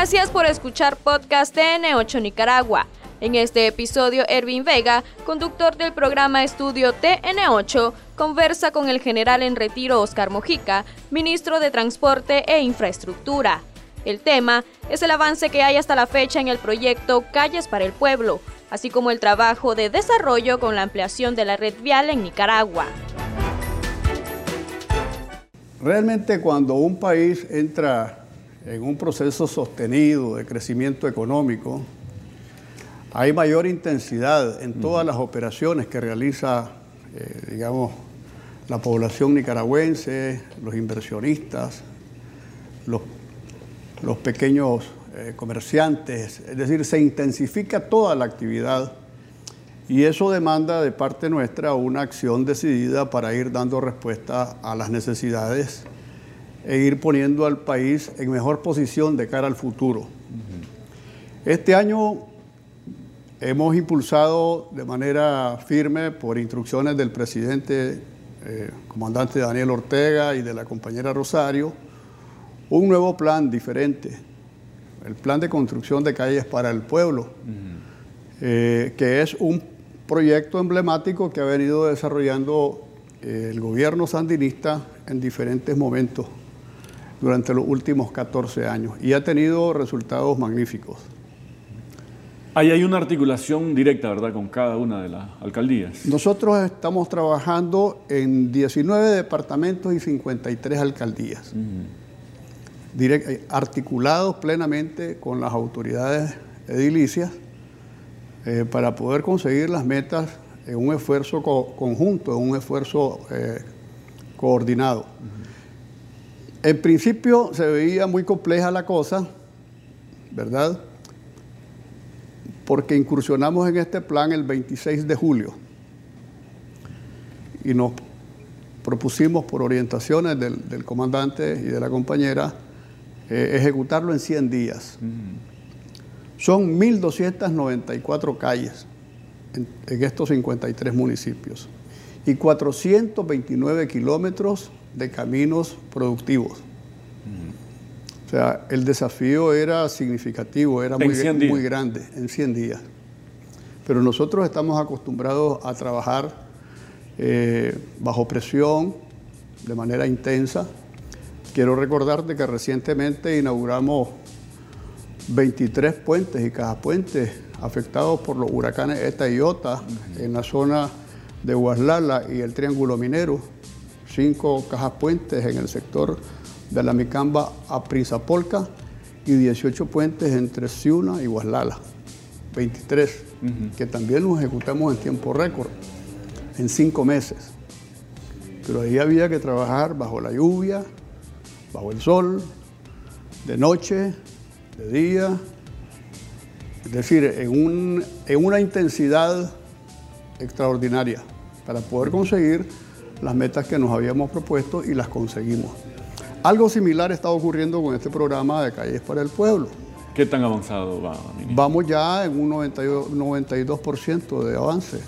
Gracias por escuchar podcast TN8 Nicaragua. En este episodio, Ervin Vega, conductor del programa Estudio TN8, conversa con el general en retiro Oscar Mojica, ministro de Transporte e Infraestructura. El tema es el avance que hay hasta la fecha en el proyecto Calles para el Pueblo, así como el trabajo de desarrollo con la ampliación de la red vial en Nicaragua. Realmente cuando un país entra en un proceso sostenido de crecimiento económico, hay mayor intensidad en todas las operaciones que realiza, eh, digamos, la población nicaragüense, los inversionistas, los, los pequeños eh, comerciantes, es decir, se intensifica toda la actividad y eso demanda de parte nuestra una acción decidida para ir dando respuesta a las necesidades e ir poniendo al país en mejor posición de cara al futuro. Este año hemos impulsado de manera firme, por instrucciones del presidente, eh, comandante Daniel Ortega y de la compañera Rosario, un nuevo plan diferente, el plan de construcción de calles para el pueblo, eh, que es un proyecto emblemático que ha venido desarrollando eh, el gobierno sandinista en diferentes momentos durante los últimos 14 años y ha tenido resultados magníficos. Ahí hay una articulación directa, ¿verdad?, con cada una de las alcaldías. Nosotros estamos trabajando en 19 departamentos y 53 alcaldías, articulados plenamente con las autoridades edilicias eh, para poder conseguir las metas en un esfuerzo conjunto, en un esfuerzo eh, coordinado. En principio se veía muy compleja la cosa, ¿verdad? Porque incursionamos en este plan el 26 de julio y nos propusimos por orientaciones del, comandante y de la compañera eh, ejecutarlo en 100 días. Son 1.294 calles en, estos 53 municipios y 429 kilómetros de caminos productivos. O sea, el desafío era significativo, era muy, muy, grande, en 100 días. Pero nosotros estamos acostumbrados a trabajar eh, bajo presión, de manera intensa. Quiero recordarte que recientemente inauguramos 23 puentes y cajapuentes afectados por los huracanes Eta y Ota en la zona de Huaslala y el Triángulo Minero, cinco cajas puentes en el sector de la Micamba a Prinzapolca y 18 puentes entre Ciuna y Huaslala, 23, que también los ejecutamos en tiempo récord, en cinco meses. Pero ahí había que trabajar bajo la lluvia, bajo el sol, de noche, de día, es decir, en, en una intensidad extraordinaria para poder conseguir las metas que nos habíamos propuesto y las conseguimos. Algo similar está ocurriendo con este programa de Calles para el Pueblo. ¿Qué tan avanzado va? Vamos ya en un 92%, de avance.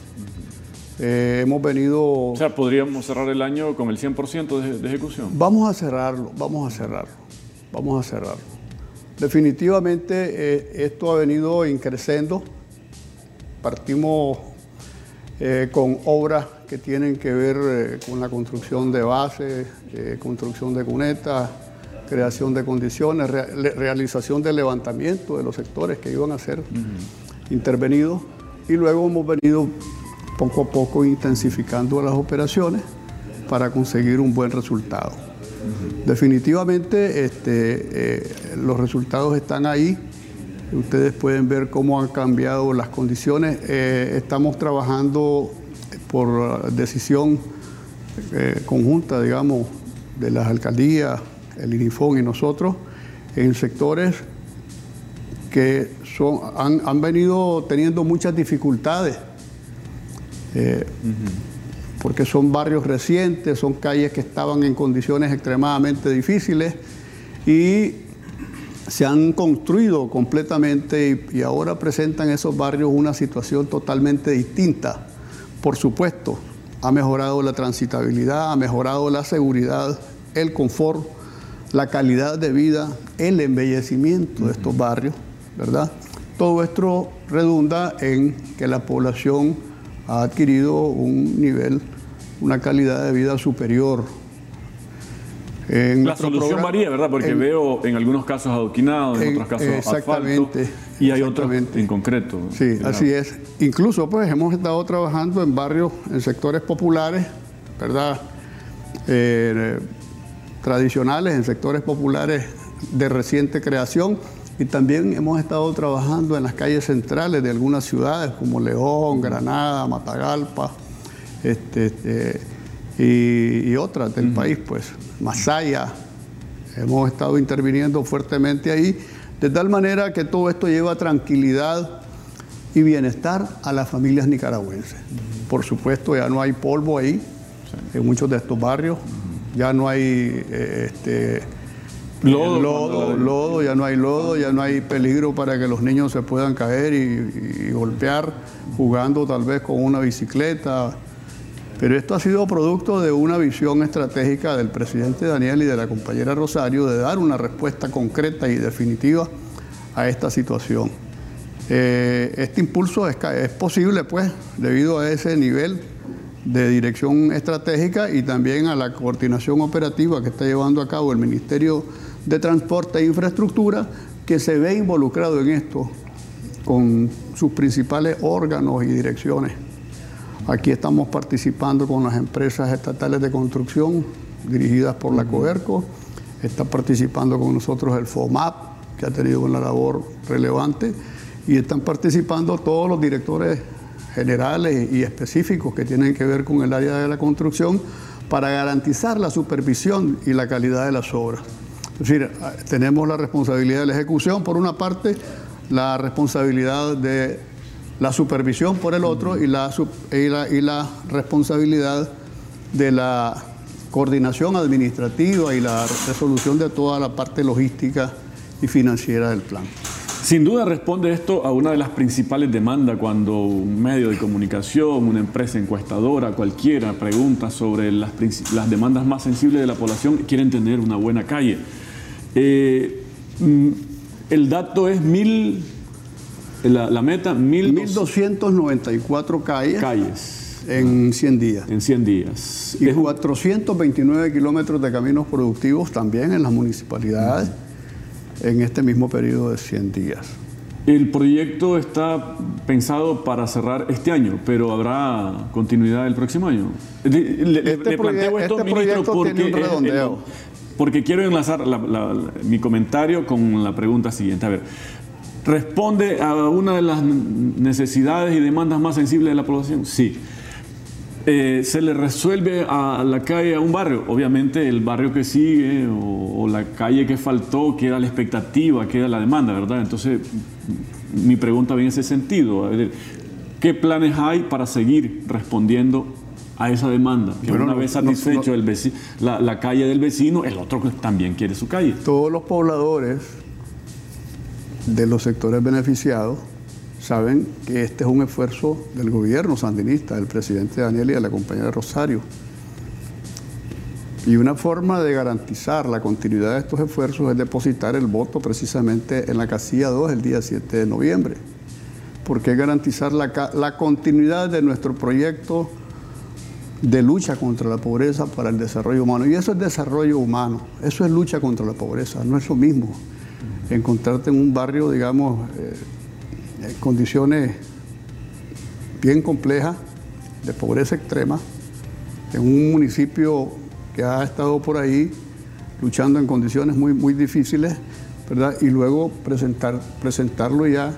Eh, hemos venido... O sea, podríamos cerrar el año con el 100% de, de ejecución. Vamos a cerrarlo, vamos a cerrarlo, vamos a cerrarlo. Definitivamente eh, esto ha venido increciendo. Partimos eh, con obras que tienen que ver eh, con la construcción de bases, construcción de cunetas, creación de condiciones, realización del levantamiento de los sectores que iban a ser intervenidos y luego hemos venido poco a poco intensificando las operaciones para conseguir un buen resultado. Definitivamente este, eh, los resultados están ahí. Ustedes pueden ver cómo han cambiado las condiciones. Eh, estamos trabajando por decisión eh, conjunta, digamos, de las alcaldías, el INIFON y nosotros, en sectores que son, han, venido teniendo muchas dificultades porque son barrios recientes, son calles que estaban en condiciones extremadamente difíciles y se han construido completamente y, ahora presentan esos barrios una situación totalmente distinta. Por supuesto, ha mejorado la transitabilidad, ha mejorado la seguridad, el confort la calidad de vida, el embellecimiento de estos barrios, ¿verdad? Todo esto redunda en que la población ha adquirido un nivel, una calidad de vida superior. la solución varía, ¿verdad? Porque veo en algunos casos adoquinados, en, otros casos exactamente, y hay otros en concreto. Sí, así es. Incluso pues hemos estado trabajando en barrios, en sectores populares, ¿verdad? Eh, tradicionales, en sectores populares de reciente creación y también hemos estado trabajando en las calles centrales de algunas ciudades como León, Granada, Matagalpa este, este, y, otras del país, pues Masaya. Hemos estado interviniendo fuertemente ahí, de tal manera que todo esto lleva tranquilidad y bienestar a las familias nicaragüenses. Por supuesto, ya no hay polvo ahí en muchos de estos barrios ya no hay eh, este, lodo, lodo, ya no hay lodo, ya no hay peligro para que los niños se puedan caer y, golpear jugando tal vez con una bicicleta. Pero esto ha sido producto de una visión estratégica del presidente Daniel y de la compañera Rosario de dar una respuesta concreta y definitiva a esta situación. Eh, este impulso es, es posible, pues, debido a ese nivel de dirección estratégica y también a la coordinación operativa que está llevando a cabo el Ministerio de Transporte e Infraestructura, que se ve involucrado en esto con sus principales órganos y direcciones. Aquí estamos participando con las empresas estatales de construcción dirigidas por la COERCO, está participando con nosotros el FOMAP, que ha tenido una labor relevante, y están participando todos los directores generales y específicos que tienen que ver con el área de la construcción para garantizar la supervisión y la calidad de las obras. Es decir, tenemos la responsabilidad de la ejecución por una parte, la responsabilidad de la supervisión por el otro y la, y la, responsabilidad de la coordinación administrativa y la resolución de toda la parte logística y financiera del plan. Sin duda responde esto a una de las principales demandas cuando un medio de comunicación, una empresa encuestadora, cualquiera pregunta sobre las, demandas más sensibles de la población, quieren tener una buena calle. Eh, mm, el dato es mil, la, meta, mil 1294 calles. Calles. En 100 días. En 100 días. Y 429 kilómetros de caminos productivos también en las municipalidades en este mismo periodo de 100 días. El proyecto está pensado para cerrar este año, pero habrá continuidad el próximo año. Le, este planteo esto, este ministro, porque, un porque quiero enlazar mi comentario con la pregunta siguiente. A ver, ¿responde a una de las necesidades y demandas más sensibles de la población? Sí. Eh, se le resuelve a la calle, a un barrio. Obviamente el barrio que sigue o, la calle que faltó queda la expectativa, queda la demanda, ¿verdad? Entonces, mi pregunta viene en ese sentido. ¿Qué planes hay para seguir respondiendo a esa demanda? Que una vez satisfecho el la, la calle del vecino, el otro también quiere su calle. Todos los pobladores de los sectores beneficiados saben que este es un esfuerzo del gobierno sandinista, del presidente Daniel y de la compañera Rosario. Y una forma de garantizar la continuidad de estos esfuerzos es depositar el voto precisamente en la casilla 2 el día 7 de noviembre, porque es garantizar la, la continuidad de nuestro proyecto de lucha contra la pobreza para el desarrollo humano. Y eso es desarrollo humano, eso es lucha contra la pobreza, no es lo mismo encontrarte en un barrio, digamos, eh, condiciones bien complejas de pobreza extrema, en un municipio que ha estado por ahí luchando en condiciones muy, muy difíciles, ¿verdad? Y luego presentar, presentarlo ya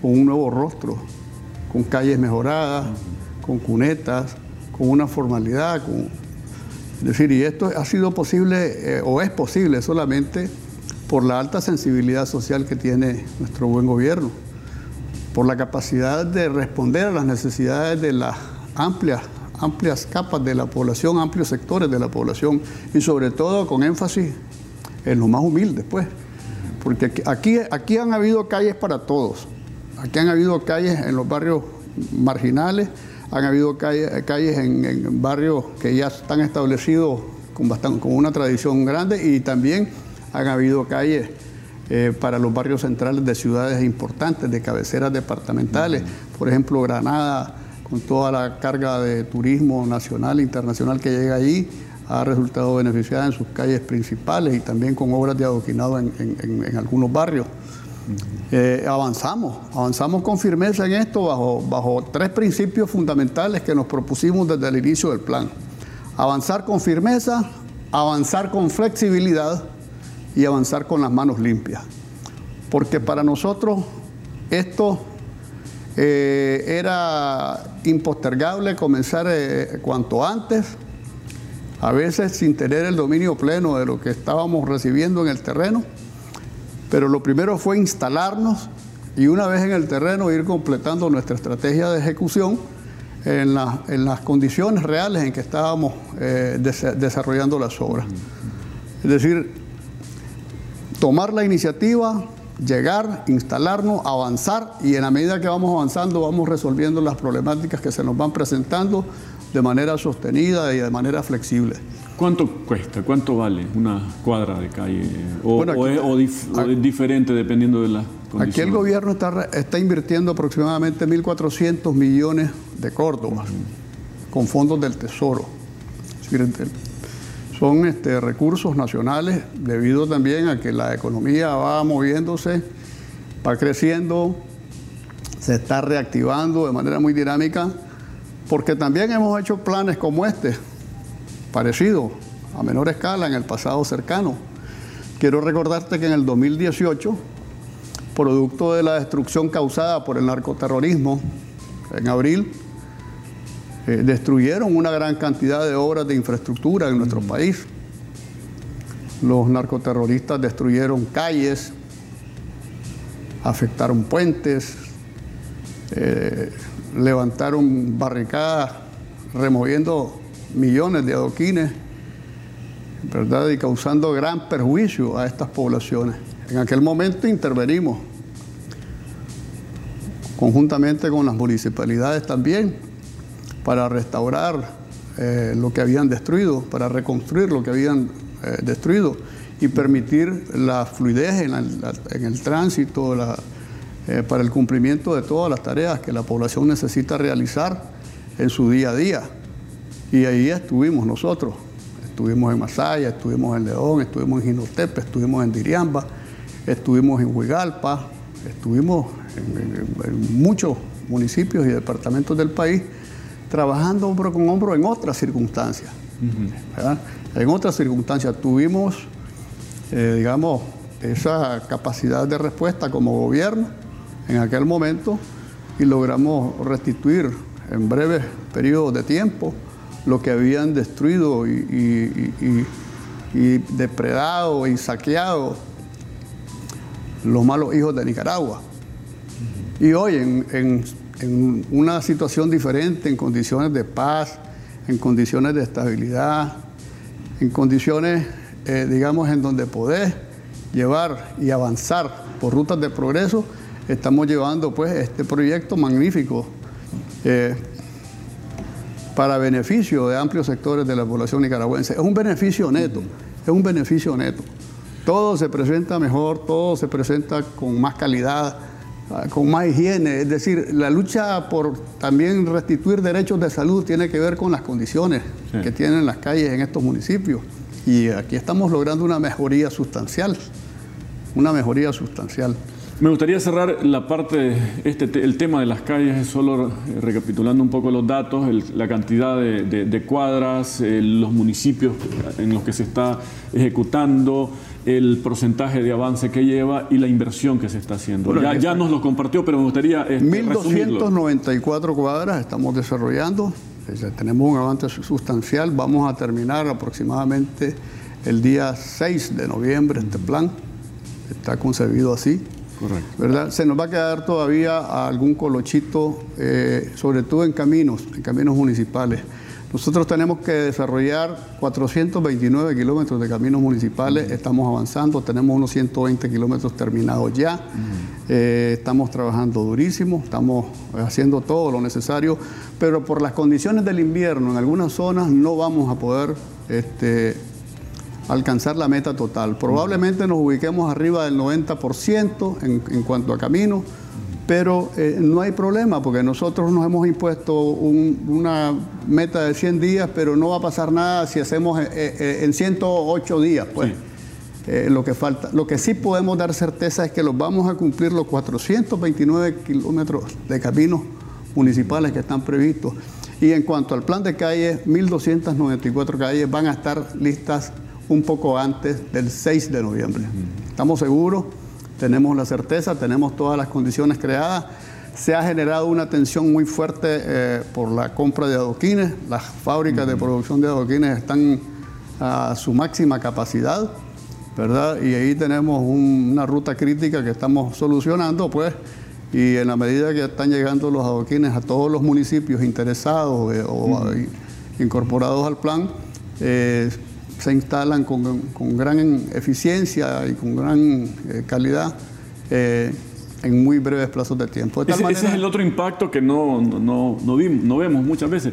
con un nuevo rostro, con calles mejoradas, con cunetas, con una formalidad, con... Es decir, y esto ha sido posible eh, o es posible solamente por la alta sensibilidad social que tiene nuestro buen gobierno por la capacidad de responder a las necesidades de las amplias, amplias capas de la población, amplios sectores de la población y sobre todo con énfasis en los más humildes, pues. Porque aquí, aquí han habido calles para todos. Aquí han habido calles en los barrios marginales, han habido calles, calles en, barrios que ya están establecidos con, bastante, con una tradición grande y también han habido calles eh, para los barrios centrales de ciudades importantes, de cabeceras departamentales, por ejemplo Granada, con toda la carga de turismo nacional e internacional que llega allí, ha resultado beneficiada en sus calles principales y también con obras de adoquinado en, algunos barrios. Eh, avanzamos, avanzamos con firmeza en esto bajo, bajo tres principios fundamentales que nos propusimos desde el inicio del plan. Avanzar con firmeza, avanzar con flexibilidad y avanzar con las manos limpias. Porque para nosotros esto eh, era impostergable comenzar eh, cuanto antes, a veces sin tener el dominio pleno de lo que estábamos recibiendo en el terreno, pero lo primero fue instalarnos y una vez en el terreno ir completando nuestra estrategia de ejecución en, las condiciones reales en que estábamos eh, desarrollando las obras. Es decir, tomar la iniciativa, llegar, instalarnos, avanzar y en la medida que vamos avanzando vamos resolviendo las problemáticas que se nos van presentando de manera sostenida y de manera flexible. ¿Cuánto cuesta? ¿Cuánto vale una cuadra de calle? ¿O, es, diferente dependiendo de las condiciones? Aquí el gobierno está, está invirtiendo aproximadamente 1.400 millones de Córdoba con fondos del Tesoro. Son este, recursos nacionales debido también a que la economía va moviéndose, va creciendo, se está reactivando de manera muy dinámica, porque también hemos hecho planes como este, parecido, a menor escala en el pasado cercano. Quiero recordarte que en el 2018, producto de la destrucción causada por el narcoterrorismo, en abril, eh, destruyeron una gran cantidad de obras de infraestructura en nuestro país. Los narcoterroristas destruyeron calles, afectaron puentes, eh, levantaron barricadas, removiendo millones de adoquines, ¿verdad? Y causando gran perjuicio a estas poblaciones. En aquel momento intervenimos conjuntamente con las municipalidades también para restaurar eh, lo que habían destruido, para reconstruir lo que habían eh, destruido y permitir la fluidez en, el tránsito, eh, para el cumplimiento de todas las tareas que la población necesita realizar en su día a día. Y ahí estuvimos nosotros. Estuvimos en Masaya, estuvimos en León, estuvimos en Ginotepe, estuvimos en Diriamba, estuvimos en Huigalpa, estuvimos en muchos municipios y departamentos del país trabajando hombro con hombro en otras circunstancias. En otras circunstancias tuvimos, eh, digamos, esa capacidad de respuesta como gobierno en aquel momento y logramos restituir en breves periodos de tiempo lo que habían destruido y, depredado y saqueado los malos hijos de Nicaragua. Y hoy en en una situación diferente, en condiciones de paz, en condiciones de estabilidad, en condiciones, eh, digamos, en donde podés llevar y avanzar por rutas de progreso, estamos llevando pues este proyecto magnífico eh, para beneficio de amplios sectores de la población nicaragüense. Es un beneficio neto, es un beneficio neto. Todo se presenta mejor, todo se presenta con más calidad, con más higiene. Es decir, la lucha por también restituir derechos de salud tiene que ver con las condiciones que tienen las calles en estos municipios. Y aquí estamos logrando una mejoría sustancial, una mejoría sustancial. Me gustaría cerrar la parte, este, el tema de las calles, solo eh, recapitulando un poco los datos, la cantidad de, cuadras, eh, los municipios en los que se está ejecutando, el porcentaje de avance que lleva y la inversión que se está haciendo. ya, nos lo compartió, pero me gustaría... Este, 1.294 cuadras estamos desarrollando, tenemos un avance sustancial, vamos a terminar aproximadamente el día 6 de noviembre este plan, está concebido así. Correcto. ¿verdad? Se nos va a quedar todavía algún colochito, eh, sobre todo en caminos, en caminos municipales. Nosotros tenemos que desarrollar 429 kilómetros de caminos municipales, estamos avanzando, tenemos unos 120 kilómetros terminados ya, eh, estamos trabajando durísimo, estamos haciendo todo lo necesario, pero por las condiciones del invierno en algunas zonas no vamos a poder este, alcanzar la meta total. Probablemente nos ubiquemos arriba del 90% en, en cuanto a camino, pero eh, no hay problema porque nosotros nos hemos impuesto una meta de 100 días, pero no va a pasar nada si hacemos eh, eh, en 108 días. Pues. lo que falta. Lo que sí podemos dar certeza es que los vamos a cumplir los 429 kilómetros de caminos municipales que están previstos. Y en cuanto al plan de calles, 1.294 calles van a estar listas un poco antes del 6 de noviembre. Estamos seguros, tenemos la certeza, tenemos todas las condiciones creadas. Se ha generado una tensión muy fuerte eh, por la compra de adoquines. Las fábricas de producción de adoquines están a su máxima capacidad, ¿verdad? Y ahí tenemos una ruta crítica que estamos solucionando, pues, y en la medida que están llegando los adoquines a todos los municipios interesados eh, o incorporados al plan, eh, se instalan con, gran eficiencia y con gran eh, calidad eh, en muy breves plazos de tiempo. ese, es el otro impacto que no, no, vemos muchas veces.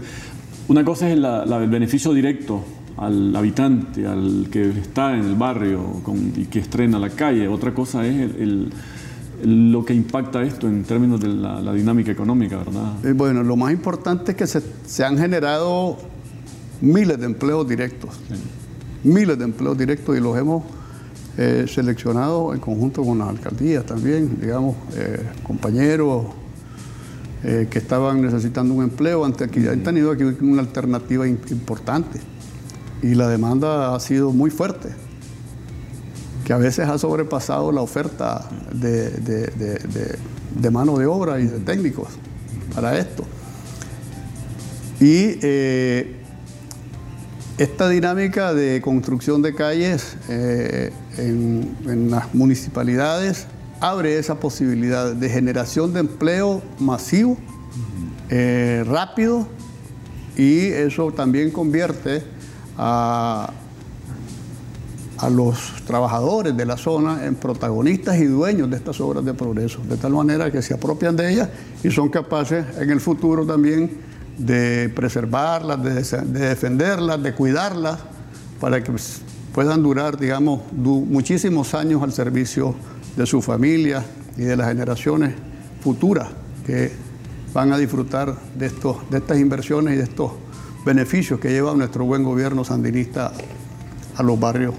Una cosa es el beneficio directo al habitante, al que está en el barrio y que estrena la calle. Otra cosa es lo que impacta esto en términos de la, dinámica económica, ¿verdad? Eh, bueno, lo más importante es que se, han generado miles de empleos directos miles de empleos directos y los hemos eh, seleccionado en conjunto con las alcaldías también, digamos, eh, compañeros eh, que estaban necesitando un empleo, ante aquí, han tenido aquí una alternativa importante. Y la demanda ha sido muy fuerte, que a veces ha sobrepasado la oferta de, de mano de obra y de técnicos para esto. Y esta dinámica de construcción de calles eh, en, las municipalidades abre esa posibilidad de generación de empleo masivo, eh, rápido, y eso también convierte a, a los trabajadores de la zona en protagonistas y dueños de estas obras de progreso, de tal manera que se apropian de ellas y son capaces en el futuro también de preservarlas, de, defenderlas, de cuidarlas, para que pues, puedan durar, digamos, muchísimos años al servicio de su familia y de las generaciones futuras que van a disfrutar de, estos, de estas inversiones y de estos beneficios que lleva nuestro buen gobierno sandinista a los barrios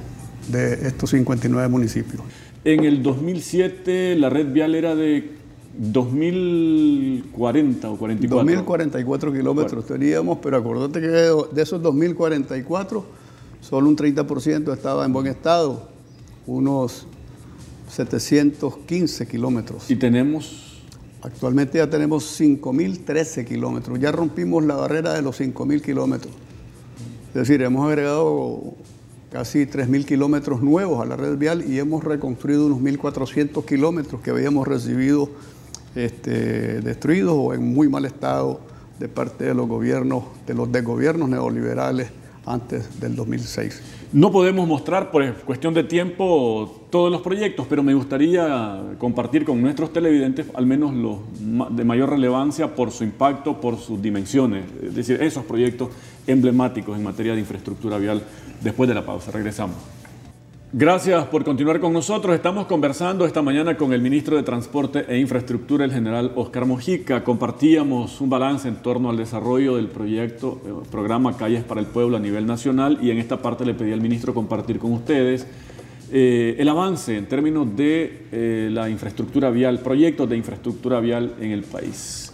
de estos 59 municipios. En el 2007 la red vial era de 2040 o 44. 2044 kilómetros teníamos, pero acordate que de esos 2044, solo un 30% estaba en buen estado, unos 715 kilómetros. ¿Y tenemos? Actualmente ya tenemos 5.013 kilómetros, ya rompimos la barrera de los 5.000 kilómetros. Es decir, hemos agregado casi 3.000 kilómetros nuevos a la red vial y hemos reconstruido unos 1.400 kilómetros que habíamos recibido este, destruidos o en muy mal estado de parte de los gobiernos, de los desgobiernos neoliberales antes del 2006. No podemos mostrar por cuestión de tiempo todos los proyectos, pero me gustaría compartir con nuestros televidentes al menos los de mayor relevancia por su impacto, por sus dimensiones, es decir, esos proyectos emblemáticos en materia de infraestructura vial. Después de la pausa, regresamos. Gracias por continuar con nosotros. Estamos conversando esta mañana con el ministro de Transporte e Infraestructura, el general Oscar Mojica. Compartíamos un balance en torno al desarrollo del proyecto, eh, programa Calles para el Pueblo a nivel nacional y en esta parte le pedí al ministro compartir con ustedes eh, el avance en términos de eh, la infraestructura vial, proyectos de infraestructura vial en el país.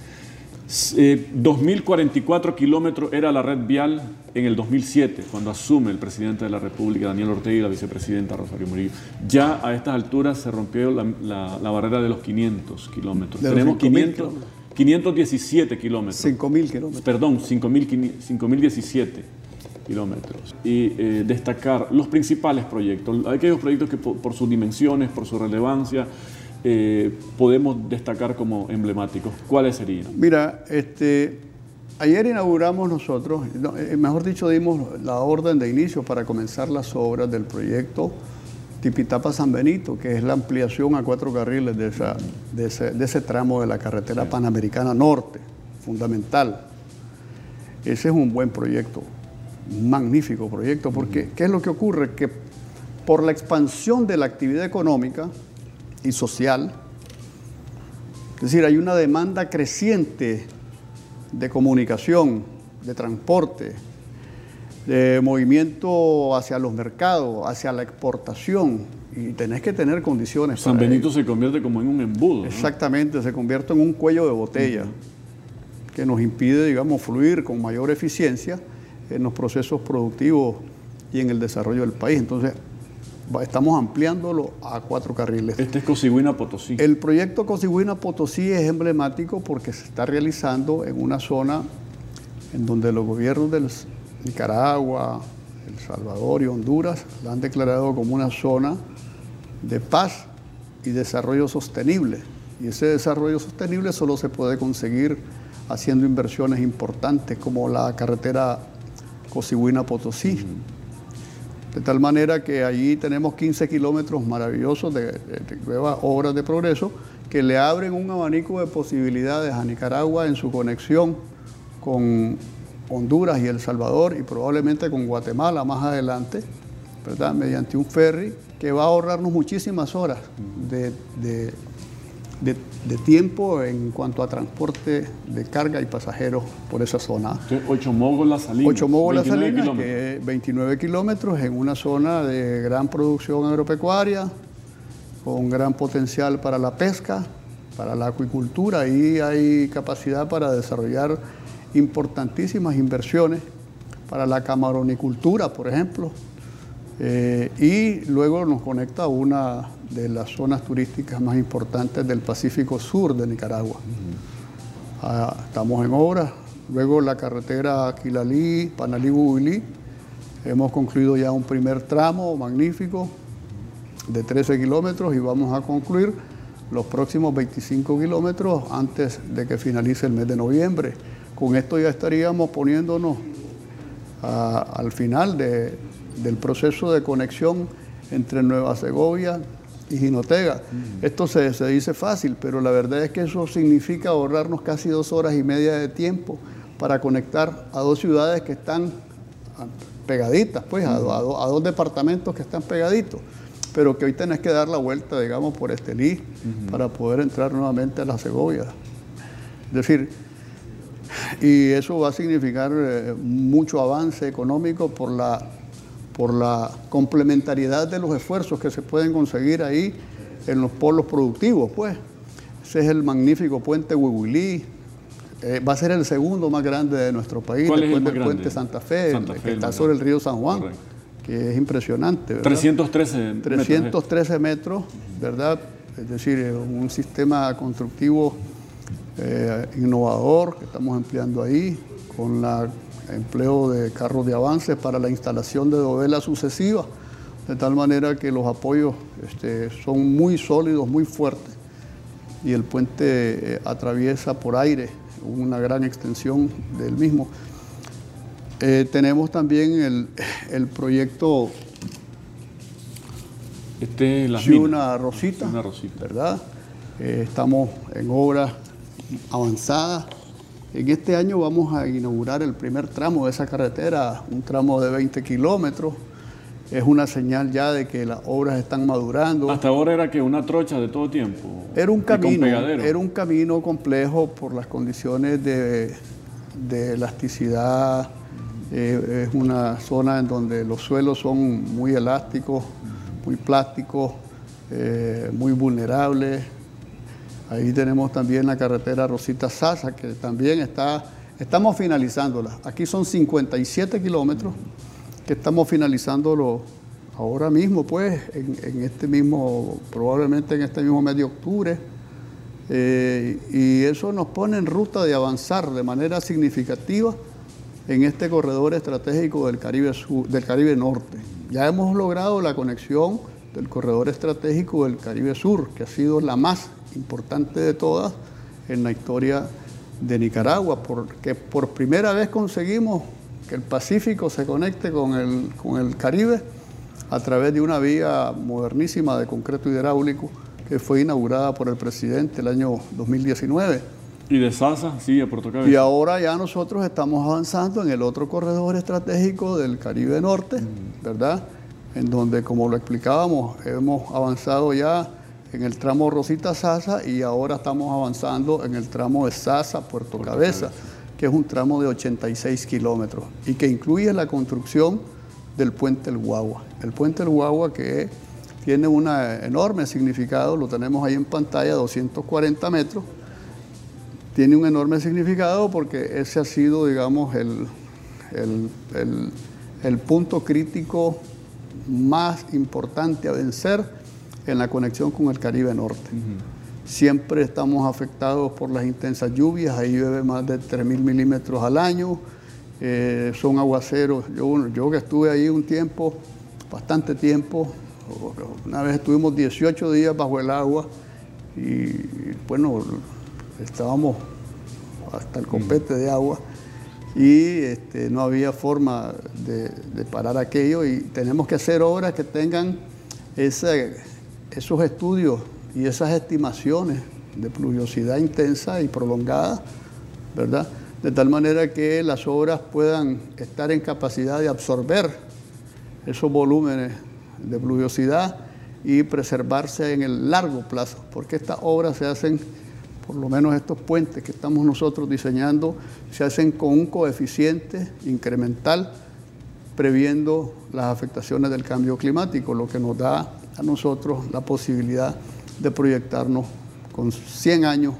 2.044 eh, kilómetros era la red vial en el 2007, cuando asume el presidente de la República, Daniel Ortega, y la vicepresidenta Rosario Murillo. Ya a estas alturas se rompió la, barrera de los 500 kilómetros. Tenemos 500, 517 kilómetros. 5.000 kilómetros. Perdón, 5.017 kilómetros. Y eh, destacar los principales proyectos, aquellos proyectos que por sus dimensiones, por su relevancia, eh, podemos destacar como emblemáticos? ¿Cuáles serían? Mira, este, ayer inauguramos nosotros, eh, mejor dicho, dimos la orden de inicio para comenzar las obras del proyecto Tipitapa San Benito, que es la ampliación a cuatro carriles de, esa, de, ese, de ese tramo de la carretera panamericana norte, fundamental. Ese es un buen proyecto, un magnífico proyecto, porque ¿qué es lo que ocurre? Que por la expansión de la actividad económica y social, es decir, hay una demanda creciente de comunicación, de transporte, de movimiento hacia los mercados, hacia la exportación, y tenés que tener condiciones. San Benito se convierte como en un embudo. Exactamente, se convierte en un cuello de botella que nos impide, digamos, fluir con mayor eficiencia en los procesos productivos y en el desarrollo del país. Entonces, estamos ampliándolo a cuatro carriles. Este es Cosigüina Potosí. El proyecto Cosigüina Potosí es emblemático porque se está realizando en una zona en donde los gobiernos de Nicaragua, El Salvador y Honduras la han declarado como una zona de paz y desarrollo sostenible. Y ese desarrollo sostenible solo se puede conseguir haciendo inversiones importantes como la carretera Cosigüina-Potosí. De tal manera que allí tenemos 15 kilómetros maravillosos de, nuevas obras de progreso que le abren un abanico de posibilidades a Nicaragua en su conexión con Honduras y El Salvador y probablemente con Guatemala más adelante, ¿verdad? mediante un ferry que va a ahorrarnos muchísimas horas de de, tiempo en cuanto a transporte de carga y pasajeros por esa zona. Ocho Mógolas Salinas. Ocho Mógolas Salinas, que es 29 kilómetros en una zona de gran producción agropecuaria, con gran potencial para la pesca, para la acuicultura. Ahí hay capacidad para desarrollar importantísimas inversiones para la camaronicultura, por ejemplo. Eh, y luego nos conecta a una de las zonas turísticas más importantes del Pacífico Sur de Nicaragua. Ah, estamos en obra. Luego la carretera Quilalí, Panalí, Bubilí. Hemos concluido ya un primer tramo magnífico de 13 kilómetros y vamos a concluir los próximos 25 kilómetros antes de que finalice el mes de noviembre. Con esto ya estaríamos poniéndonos ah, al final del proceso de conexión entre Nueva Segovia y Jinotega. Esto se, dice fácil, pero la verdad es que eso significa ahorrarnos casi dos horas y media de tiempo para conectar a dos ciudades que están pegaditas, pues, a, dos departamentos que están pegaditos, pero que hoy tenés que dar la vuelta, digamos, por Estelí para poder entrar nuevamente a la Segovia. Es decir, y eso va a significar eh, mucho avance económico por la por la complementariedad de los esfuerzos que se pueden conseguir ahí en los polos productivos, pues. Ese es el magnífico puente Huihuilí, eh, va a ser el segundo más grande de nuestro país, después del puente Santa Fe, que está sobre el río San Juan, que es impresionante. 313 metros. 313 metros, ¿verdad? Es decir, un sistema constructivo eh, innovador que estamos empleando ahí, con la empleo de carros de avance para la instalación de dovelas sucesivas, de tal manera que los apoyos este, son muy sólidos, muy fuertes, y el puente eh, atraviesa por aire una gran extensión del mismo. Eh, tenemos también el, proyecto este una Rosita, ¿verdad? Eh, estamos en obras avanzadas en este año vamos a inaugurar el primer tramo de esa carretera, un tramo de 20 kilómetros. Es una señal ya de que las obras están madurando. Hasta ahora era que una trocha de todo tiempo. Era un camino, era un camino complejo por las condiciones de, elasticidad. Eh, es una zona en donde los suelos son muy elásticos, muy plásticos, eh, muy vulnerables Ahí tenemos también la carretera Rosita Sasa, que también está, estamos finalizándola. Aquí son 57 kilómetros que estamos finalizándolo ahora mismo, pues, en, este mismo, probablemente en este mismo mes de octubre. Eh, y eso nos pone en ruta de avanzar de manera significativa en este corredor estratégico del Caribe, del Caribe Norte. Ya hemos logrado la conexión del corredor estratégico del Caribe Sur, que ha sido la más importante de todas en la historia de Nicaragua, porque por primera vez conseguimos que el Pacífico se conecte con el, con el Caribe a través de una vía modernísima de concreto hidráulico que fue inaugurada por el presidente el año 2019. ¿Y de Sasa sigue Puerto Y ahora ya nosotros estamos avanzando en el otro corredor estratégico del Caribe Norte, mm. ¿verdad? en donde, como lo explicábamos, hemos avanzado ya en el tramo Rosita Sasa y ahora estamos avanzando en el tramo de Sasa Puerto Cabeza, que es un tramo de 86 kilómetros y que incluye la construcción del puente El Guagua. El puente El Guagua que tiene un enorme significado, lo tenemos ahí en pantalla, 240 metros, tiene un enorme significado porque ese ha sido, digamos, el, el, punto crítico más importante a vencer en la conexión con el Caribe Norte. Siempre estamos afectados por las intensas lluvias, ahí llueve más de 3.000 milímetros al año, eh, son aguaceros. Yo, yo que estuve ahí un tiempo, bastante tiempo, una vez estuvimos 18 días bajo el agua y bueno, estábamos hasta el compete de agua y este, no había forma de, parar aquello y tenemos que hacer obras que tengan esos estudios y esas estimaciones de pluviosidad intensa y prolongada, ¿verdad? De tal manera que las obras puedan estar en capacidad de absorber esos volúmenes de pluviosidad y preservarse en el largo plazo, porque estas obras se hacen, por lo menos estos puentes que estamos nosotros diseñando, se hacen con un coeficiente incremental previendo las afectaciones del cambio climático, lo que nos da a nosotros la posibilidad de proyectarnos con 100 años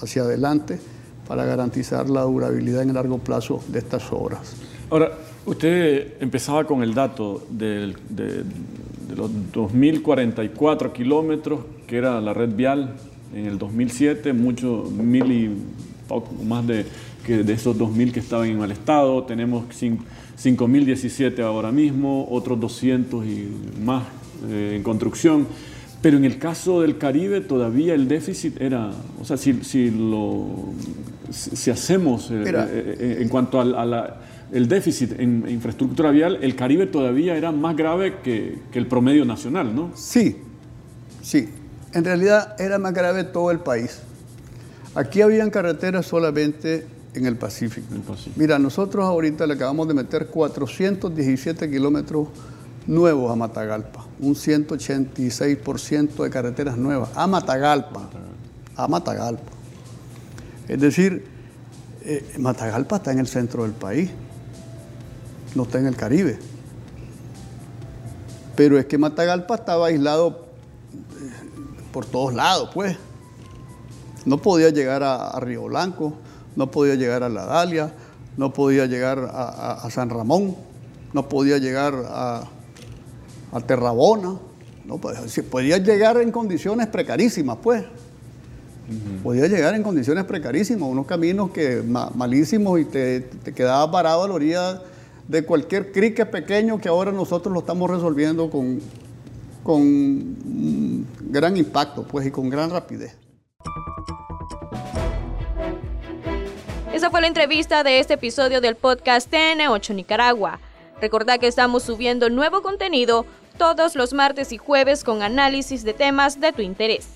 hacia adelante para garantizar la durabilidad en el largo plazo de estas obras. Ahora, usted empezaba con el dato de, los 2.044 kilómetros, que era la red vial en el 2007, muchos mil y poco más de, que de esos 2.000 que estaban en mal estado. Tenemos 5.017 ahora mismo, otros 200 y más eh, en construcción. Pero en el caso del Caribe todavía el déficit era, o sea, si, si lo, si hacemos eh, eh, en cuanto al el déficit en infraestructura vial, el Caribe todavía era más grave que, que, el promedio nacional, ¿no? Sí, sí. En realidad era más grave todo el país. Aquí habían carreteras solamente en el Pacífico. el Pacífico. Mira, nosotros ahorita le acabamos de meter 417 kilómetros nuevos a Matagalpa, un 186% de carreteras nuevas a Matagalpa, a Matagalpa. Es decir, eh, Matagalpa está en el centro del país, no está en el Caribe. Pero es que Matagalpa estaba aislado eh, por todos lados, pues. No podía llegar a, Río Blanco, no podía llegar a La Dalia, no podía llegar a San Ramón, no podía llegar a, a Terrabona. ¿no? Pues, podía llegar en condiciones precarísimas, pues. Podía llegar en condiciones precarísimas, unos caminos que malísimos y te, te quedaba parado a la orilla de cualquier crique pequeño que ahora nosotros lo estamos resolviendo con, con gran impacto, pues, y con gran rapidez. Esa fue la entrevista de este episodio del podcast TN8 Nicaragua. Recordá que estamos subiendo nuevo contenido todos los martes y jueves con análisis de temas de tu interés.